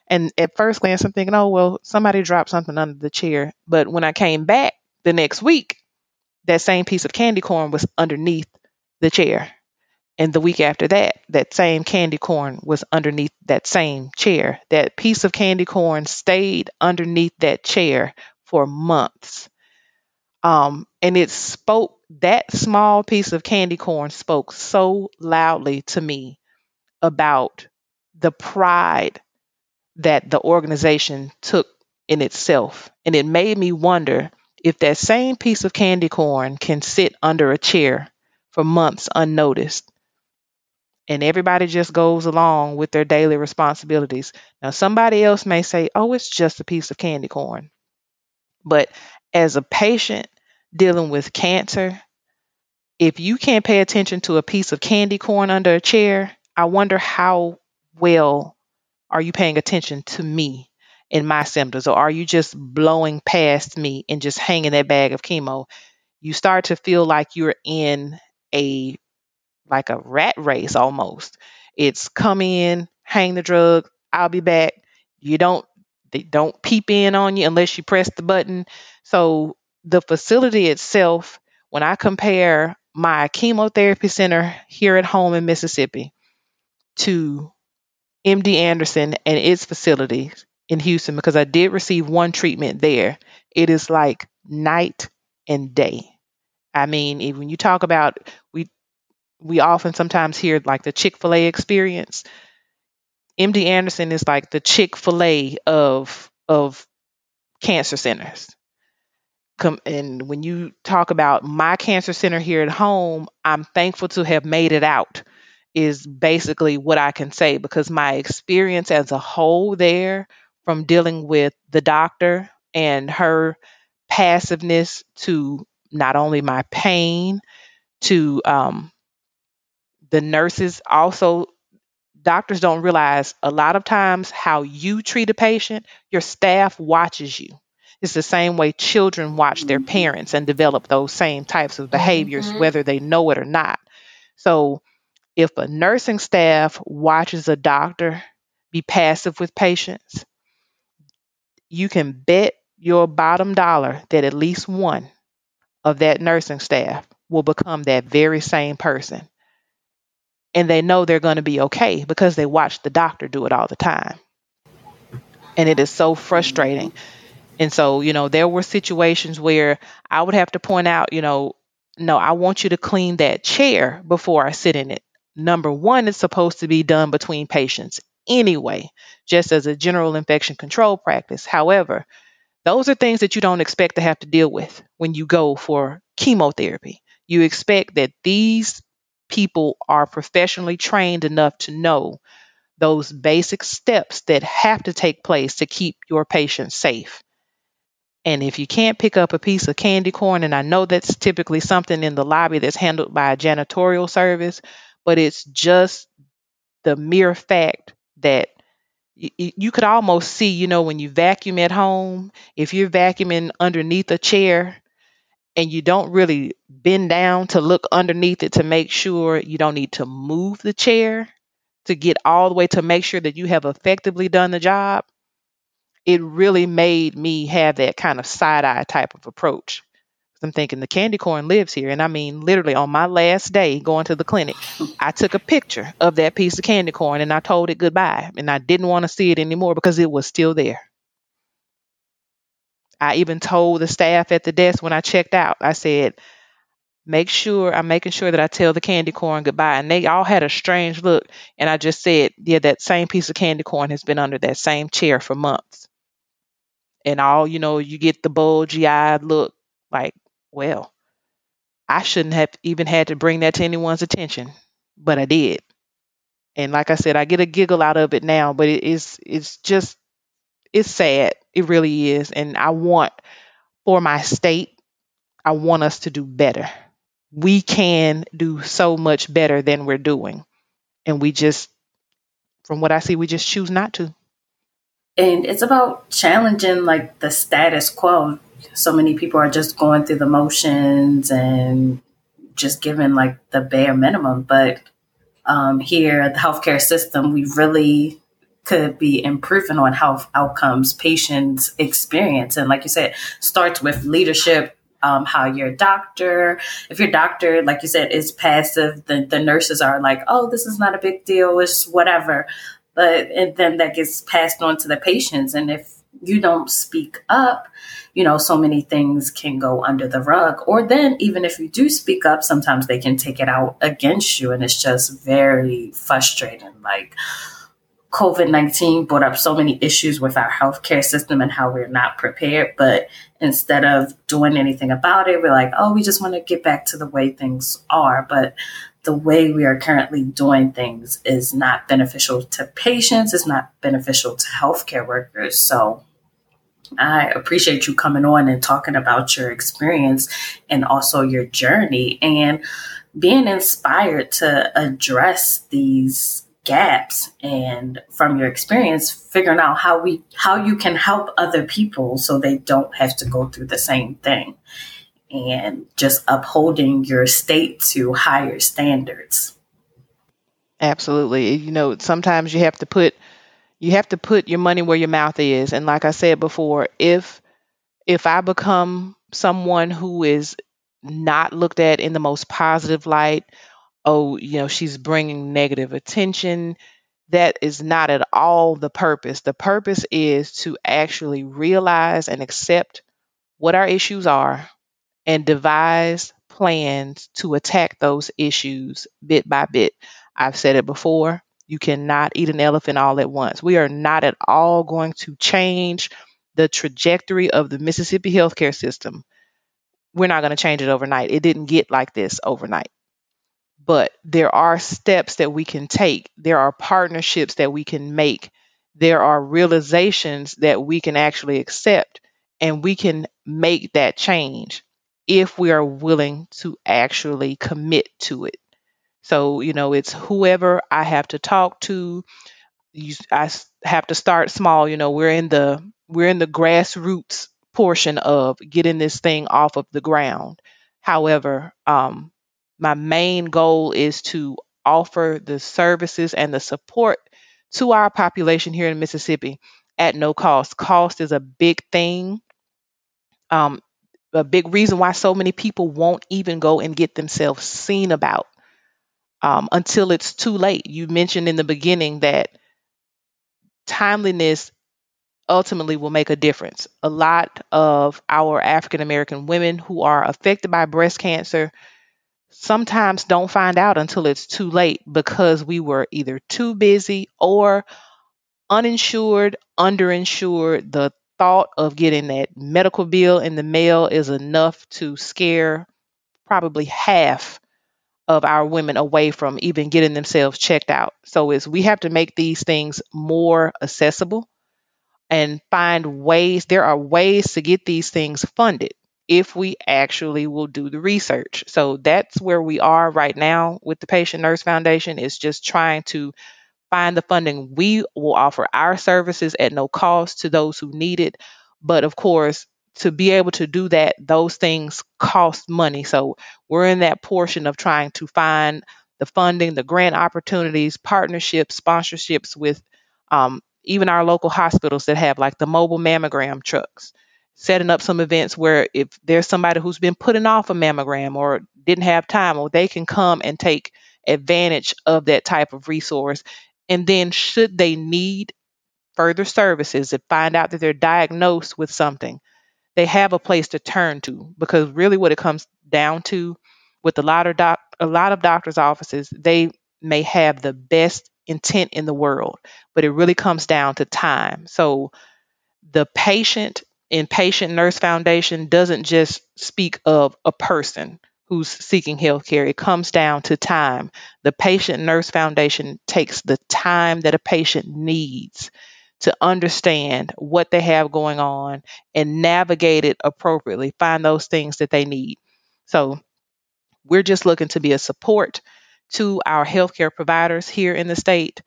And at first glance, I'm thinking, oh, well, somebody dropped something under the chair. But when I came back the next week, that same piece of candy corn was underneath the chair. And the week after that, that same candy corn was underneath that same chair. That piece of candy corn stayed underneath that chair for months. Um, and it spoke, that small piece of candy corn spoke so loudly to me about the pride that the organization took in itself. And it made me wonder if that same piece of candy corn can sit under a chair for months unnoticed and everybody just goes along with their daily responsibilities. Now, somebody else may say, oh, it's just a piece of candy corn. But as a patient dealing with cancer, if you can't pay attention to a piece of candy corn under a chair, I wonder how well are you paying attention to me and my symptoms, or are you just blowing past me and just hanging that bag of chemo? You start to feel like you're in a like a rat race almost. It's come in, hang the drug, I'll be back. You don't they don't peep in on you unless you press the button. So the facility itself, when I compare my chemotherapy center here at home in Mississippi to MD Anderson and its facilities in Houston, because I did receive one treatment there, it is like night and day. I mean, when you talk about we we often sometimes hear like the Chick fil A experience. MD Anderson is like the Chick fil A of of cancer centers. Come, and when you talk about my cancer center here at home, I'm thankful to have made it out, is basically what I can say because my experience as a whole there from dealing with the doctor and her passiveness to not only my pain, to um, the nurses also doctors don't realize a lot of times how you treat a patient your staff watches you it's the same way children watch their mm-hmm. parents and develop those same types of behaviors mm-hmm. whether they know it or not so if a nursing staff watches a doctor be passive with patients you can bet your bottom dollar that at least one of that nursing staff will become that very same person and they know they're going to be okay because they watch the doctor do it all the time. And it is so frustrating. And so, you know, there were situations where I would have to point out, you know, no, I want you to clean that chair before I sit in it. Number one, it's supposed to be done between patients anyway, just as a general infection control practice. However, those are things that you don't expect to have to deal with when you go for chemotherapy. You expect that these people are professionally trained enough to know those basic steps that have to take place to keep your patient safe. And if you can't pick up a piece of candy corn, and I know that's typically something in the lobby that's handled by a janitorial service, but it's just the mere fact that you, you could almost see, you know, when you vacuum at home, if you're vacuuming underneath a chair, and you don't really bend down to look underneath it to make sure you don't need to move the chair to get all the way to make sure that you have effectively done the job, it really made me have that kind of side eye type of approach. I'm thinking the candy corn lives here. And I mean, literally on my last day going to the clinic, I took a picture of that piece of candy corn and I told it goodbye. And I didn't want to see it anymore because it was still there. I even told the staff at the desk when I checked out, I said, make sure I'm making sure that I tell the candy corn goodbye. And they all had a strange look. And I just said, yeah, that same piece of candy corn has been under that same chair for months. And all, you know, you get the bulgy eyed look like, well, I shouldn't have even had to bring that to anyone's attention, but I did. And like I said, I get a giggle out of it now, but it is it's just it's sad. It really is. And I want for my state, I want us to do better. We can do so much better than we're doing. And we just, from what I see, we just choose not to. And it's about challenging like the status quo. So many people are just going through the motions and just giving like the bare minimum. But um, here, at the healthcare system, we really could be improving on health outcomes patients experience. And like you said, starts with leadership, um, how your doctor, if your doctor, like you said, is passive, then the nurses are like, oh, this is not a big deal, it's whatever. But and then that gets passed on to the patients. And if you don't speak up, you know, so many things can go under the rug. Or then, even if you do speak up, sometimes they can take it out against you. And it's just very frustrating. Like, COVID 19 brought up so many issues with our healthcare system and how we're not prepared. But instead of doing anything about it, we're like, oh, we just want to get back to the way things are. But the way we are currently doing things is not beneficial to patients, it's not beneficial to healthcare workers. So I appreciate you coming on and talking about your experience and also your journey and being inspired to address these gaps and from your experience figuring out how we how you can help other people so they don't have to go through the same thing and just upholding your state to higher standards absolutely you know sometimes you have to put you have to put your money where your mouth is and like i said before if if i become someone who is not looked at in the most positive light oh, you know, she's bringing negative attention. That is not at all the purpose. The purpose is to actually realize and accept what our issues are and devise plans to attack those issues bit by bit. I've said it before. You cannot eat an elephant all at once. We are not at all going to change the trajectory of the Mississippi healthcare system. We're not going to change it overnight. It didn't get like this overnight but there are steps that we can take. There are partnerships that we can make. There are realizations that we can actually accept, and we can make that change if we are willing to actually commit to it. So, you know, it's whoever I have to talk to. You, I have to start small. You know, we're in the we're in the grassroots portion of getting this thing off of the ground. However, um, my main goal is to offer the services and the support to our population here in Mississippi at no cost. Cost is a big thing. Um, a big reason why so many people won't even go and get themselves seen about um, until it's too late. You mentioned in the beginning that timeliness ultimately will make a difference. A lot of our African American women who are affected by breast cancer sometimes don't find out until it's too late because we were either too busy or uninsured, underinsured. The thought of getting that medical bill in the mail is enough to scare probably half of our women away from even getting themselves checked out. So is we have to make these things more accessible and find ways there are ways to get these things funded if we actually will do the research. So that's where we are right now with the Patient Nurse Foundation is just trying to find the funding. We will offer our services at no cost to those who need it. But of course, to be able to do that, those things cost money. So we're in that portion of trying to find the funding, the grant opportunities, partnerships, sponsorships with um, even our local hospitals that have like the mobile mammogram trucks setting up some events where if there's somebody who's been putting off a mammogram or didn't have time, or they can come and take advantage of that type of resource. And then, should they need further services and find out that they're diagnosed with something, they have a place to turn to. Because really, what it comes down to with a lot of doc, a lot of doctors' offices, they may have the best intent in the world, but it really comes down to time. So the patient in Patient Nurse Foundation doesn't just speak of a person who's seeking health care. It comes down to time. The Patient Nurse Foundation takes the time that a patient needs to understand what they have going on and navigate it appropriately, find those things that they need. So, we're just looking to be a support to our healthcare providers here in the state,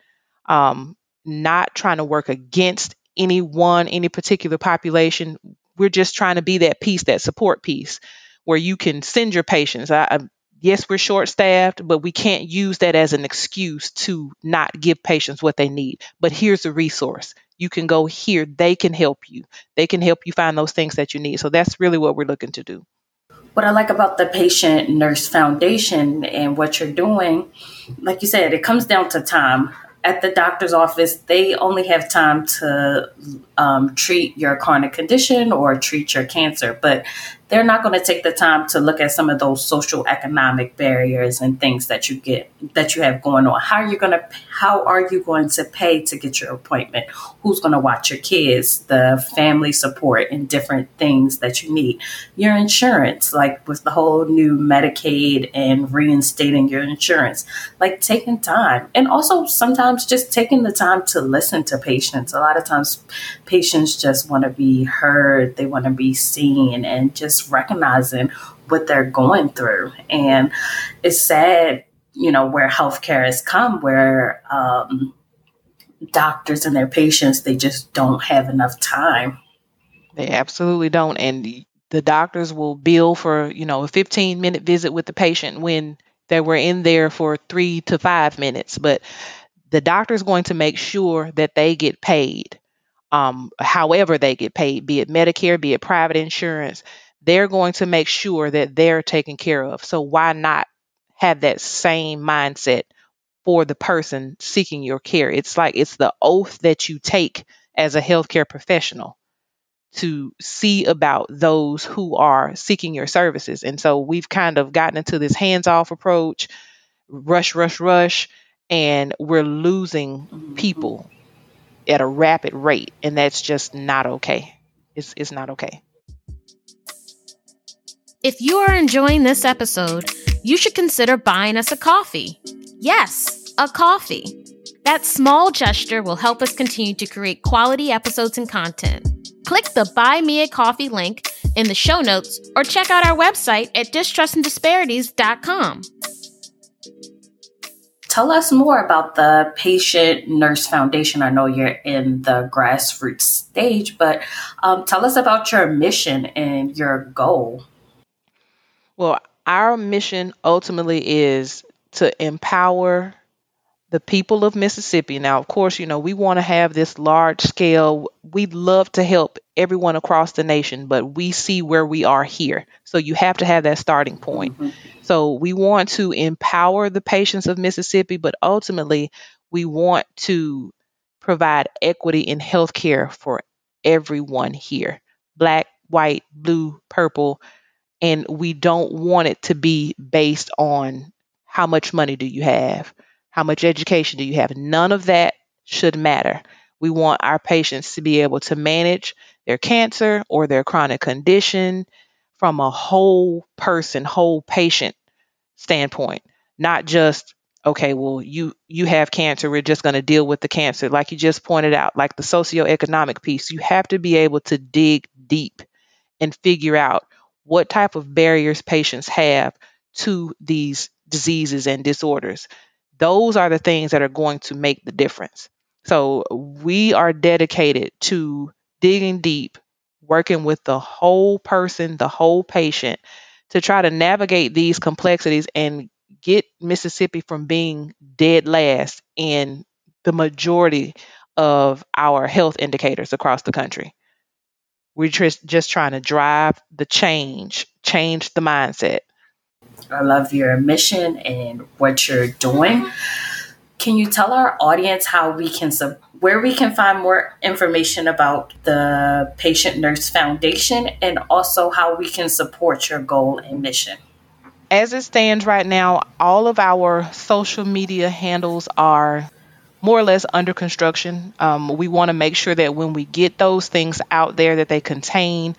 um, not trying to work against anyone, any particular population. We're just trying to be that piece, that support piece, where you can send your patients. I, I, yes, we're short staffed, but we can't use that as an excuse to not give patients what they need. But here's a resource. You can go here. They can help you. They can help you find those things that you need. So that's really what we're looking to do. What I like about the Patient Nurse Foundation and what you're doing, like you said, it comes down to time at the doctor's office, they only have time to um, treat your chronic condition or treat your cancer, but they're not going to take the time to look at some of those social economic barriers and things that you get that you have going on. How are you going to how are you going to pay to get your appointment? Who's going to watch your kids? The family support and different things that you need. Your insurance, like with the whole new Medicaid and reinstating your insurance, like taking time and also sometimes just taking the time to listen to patients. A lot of times patients just want to be heard, they want to be seen and just recognizing what they're going through. And it's sad, you know, where healthcare has come, where um, doctors and their patients, they just don't have enough time. They absolutely don't. And the doctors will bill for, you know, a 15 minute visit with the patient when they were in there for three to five minutes. But the doctor is going to make sure that they get paid um, however they get paid, be it Medicare, be it private insurance they're going to make sure that they're taken care of. So why not have that same mindset for the person seeking your care? It's like it's the oath that you take as a healthcare professional to see about those who are seeking your services. And so we've kind of gotten into this hands off approach, rush, rush, rush, and we're losing mm-hmm. people at a rapid rate. And that's just not okay. It's, it's not okay. If you are enjoying this episode, you should consider buying us a coffee. Yes, a coffee. That small gesture will help us continue to create quality episodes and content. Click the Buy Me a Coffee link in the show notes or check out our website at distrustanddisparities.com. Tell us more about the Patient Nurse Foundation. I know you're in the grassroots stage, but um, tell us about your mission and your goal. Well, our mission ultimately is to empower the people of Mississippi. Now, of course, you know, we want to have this large scale. We'd love to help everyone across the nation, but we see where we are here. So you have to have that starting point. Mm-hmm. So we want to empower the patients of Mississippi, but ultimately, we want to provide equity in healthcare for everyone here black, white, blue, purple and we don't want it to be based on how much money do you have, how much education do you have. None of that should matter. We want our patients to be able to manage their cancer or their chronic condition from a whole person, whole patient standpoint, not just okay, well you you have cancer, we're just going to deal with the cancer like you just pointed out, like the socioeconomic piece. You have to be able to dig deep and figure out what type of barriers patients have to these diseases and disorders. Those are the things that are going to make the difference. So we are dedicated to digging deep, working with the whole person, the whole patient to try to navigate these complexities and get Mississippi from being dead last in the majority of our health indicators across the country. We're just, just trying to drive the change, change the mindset. I love your mission and what you're doing. Can you tell our audience how we can where we can find more information about the Patient Nurse Foundation and also how we can support your goal and mission? As it stands right now, all of our social media handles are more or less under construction. Um, we want to make sure that when we get those things out there, that they contain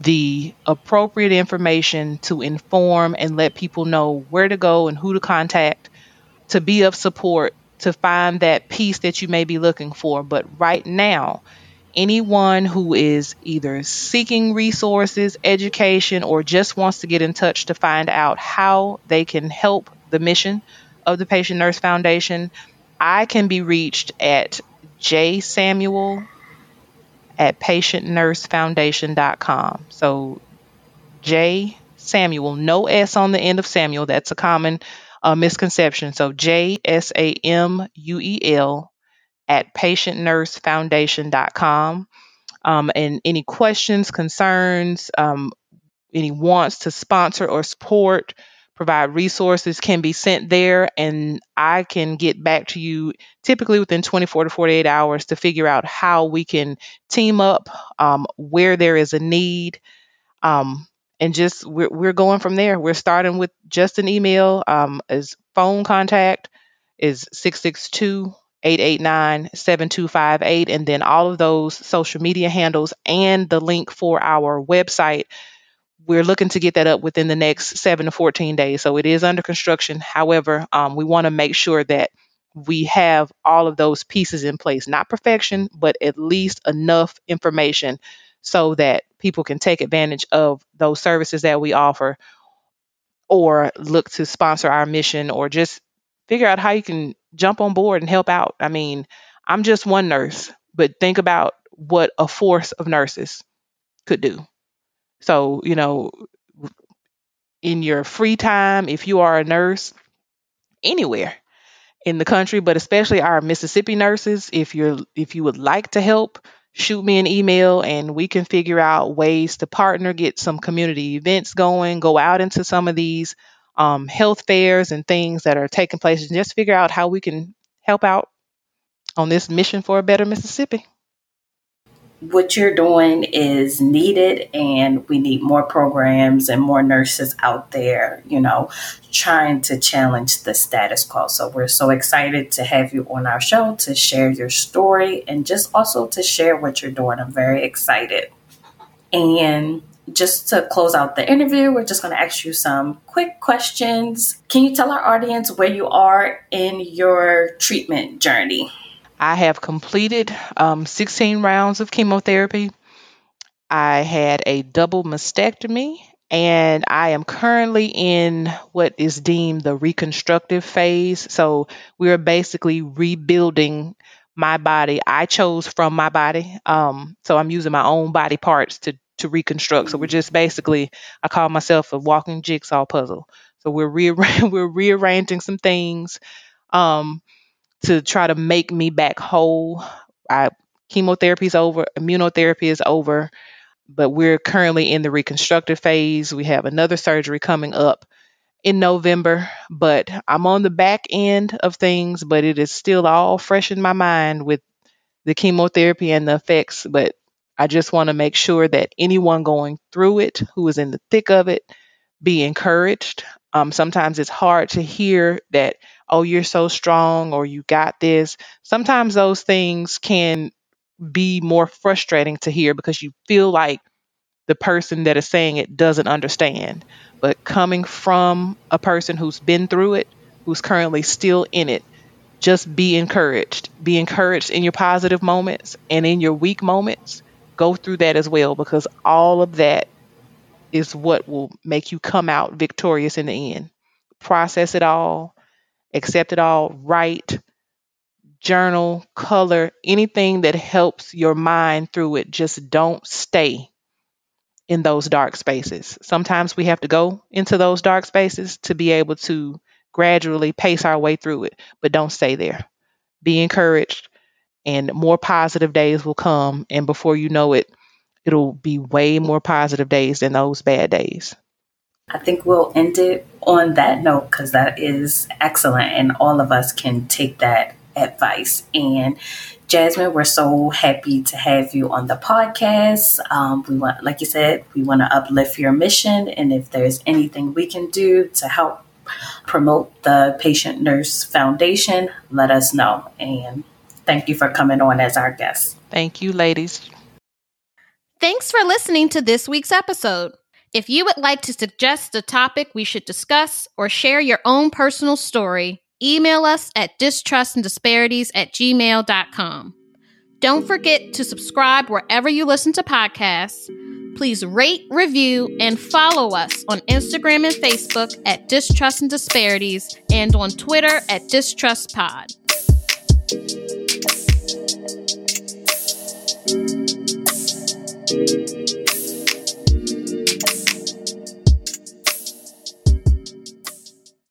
the appropriate information to inform and let people know where to go and who to contact to be of support to find that peace that you may be looking for. But right now, anyone who is either seeking resources, education, or just wants to get in touch to find out how they can help the mission of the Patient Nurse Foundation, I can be reached at jsamuel at patientnursefoundation.com. So J Samuel, no S on the end of Samuel. That's a common uh, misconception. So J S A M U E L at patientnursefoundation.com. Um, and any questions, concerns, um, any wants to sponsor or support, provide resources can be sent there, and I can get back to you typically within 24 to 48 hours to figure out how we can team up, um, where there is a need. Um, and just we're, we're going from there. We're starting with just an email. Um, as phone contact is 662 889 7258. And then all of those social media handles and the link for our website. We're looking to get that up within the next seven to 14 days. So it is under construction. However, um, we want to make sure that we have all of those pieces in place. Not perfection, but at least enough information so that people can take advantage of those services that we offer or look to sponsor our mission or just figure out how you can jump on board and help out. I mean, I'm just one nurse, but think about what a force of nurses could do. So, you know, in your free time, if you are a nurse anywhere in the country, but especially our Mississippi nurses, if you're if you would like to help, shoot me an email and we can figure out ways to partner, get some community events going, go out into some of these um, health fairs and things that are taking place, and just figure out how we can help out on this mission for a better Mississippi what you're doing is needed and we need more programs and more nurses out there you know trying to challenge the status quo so we're so excited to have you on our show to share your story and just also to share what you're doing i'm very excited and just to close out the interview, we're just going to ask you some quick questions. Can you tell our audience where you are in your treatment journey? I have completed um, 16 rounds of chemotherapy. I had a double mastectomy, and I am currently in what is deemed the reconstructive phase. So we're basically rebuilding my body. I chose from my body. Um, so I'm using my own body parts to to reconstruct. So we're just basically, I call myself a walking jigsaw puzzle. So we're rearra- we're rearranging some things. Um, to try to make me back whole. I chemotherapy is over, immunotherapy is over, but we're currently in the reconstructive phase. We have another surgery coming up in November, but I'm on the back end of things, but it is still all fresh in my mind with the chemotherapy and the effects. But I just want to make sure that anyone going through it who is in the thick of it be encouraged. Um, sometimes it's hard to hear that oh, you're so strong or you got this. Sometimes those things can be more frustrating to hear because you feel like the person that is saying it doesn't understand. But coming from a person who's been through it, who's currently still in it, just be encouraged. Be encouraged in your positive moments and in your weak moments. Go through that as well because all of that is what will make you come out victorious in the end. Process it all, accept it all, write, journal, color, anything that helps your mind through it. Just don't stay in those dark spaces. Sometimes we have to go into those dark spaces to be able to gradually pace our way through it, but don't stay there. Be encouraged, and more positive days will come. And before you know it, it'll be way more positive days than those bad days. I think we'll end it on that note because that is excellent, and all of us can take that advice. And Jasmine, we're so happy to have you on the podcast. Um, we want, like you said, we want to uplift your mission, and if there's anything we can do to help promote the Patient Nurse Foundation, let us know. And thank you for coming on as our guest. Thank you, ladies. Thanks for listening to this week's episode. If you would like to suggest a topic we should discuss or share your own personal story, email us at distrustanddisparities at gmail.com. Don't forget to subscribe wherever you listen to podcasts. Please rate, review, and follow us on Instagram and Facebook at Distrust and Disparities and on Twitter at DistrustPod.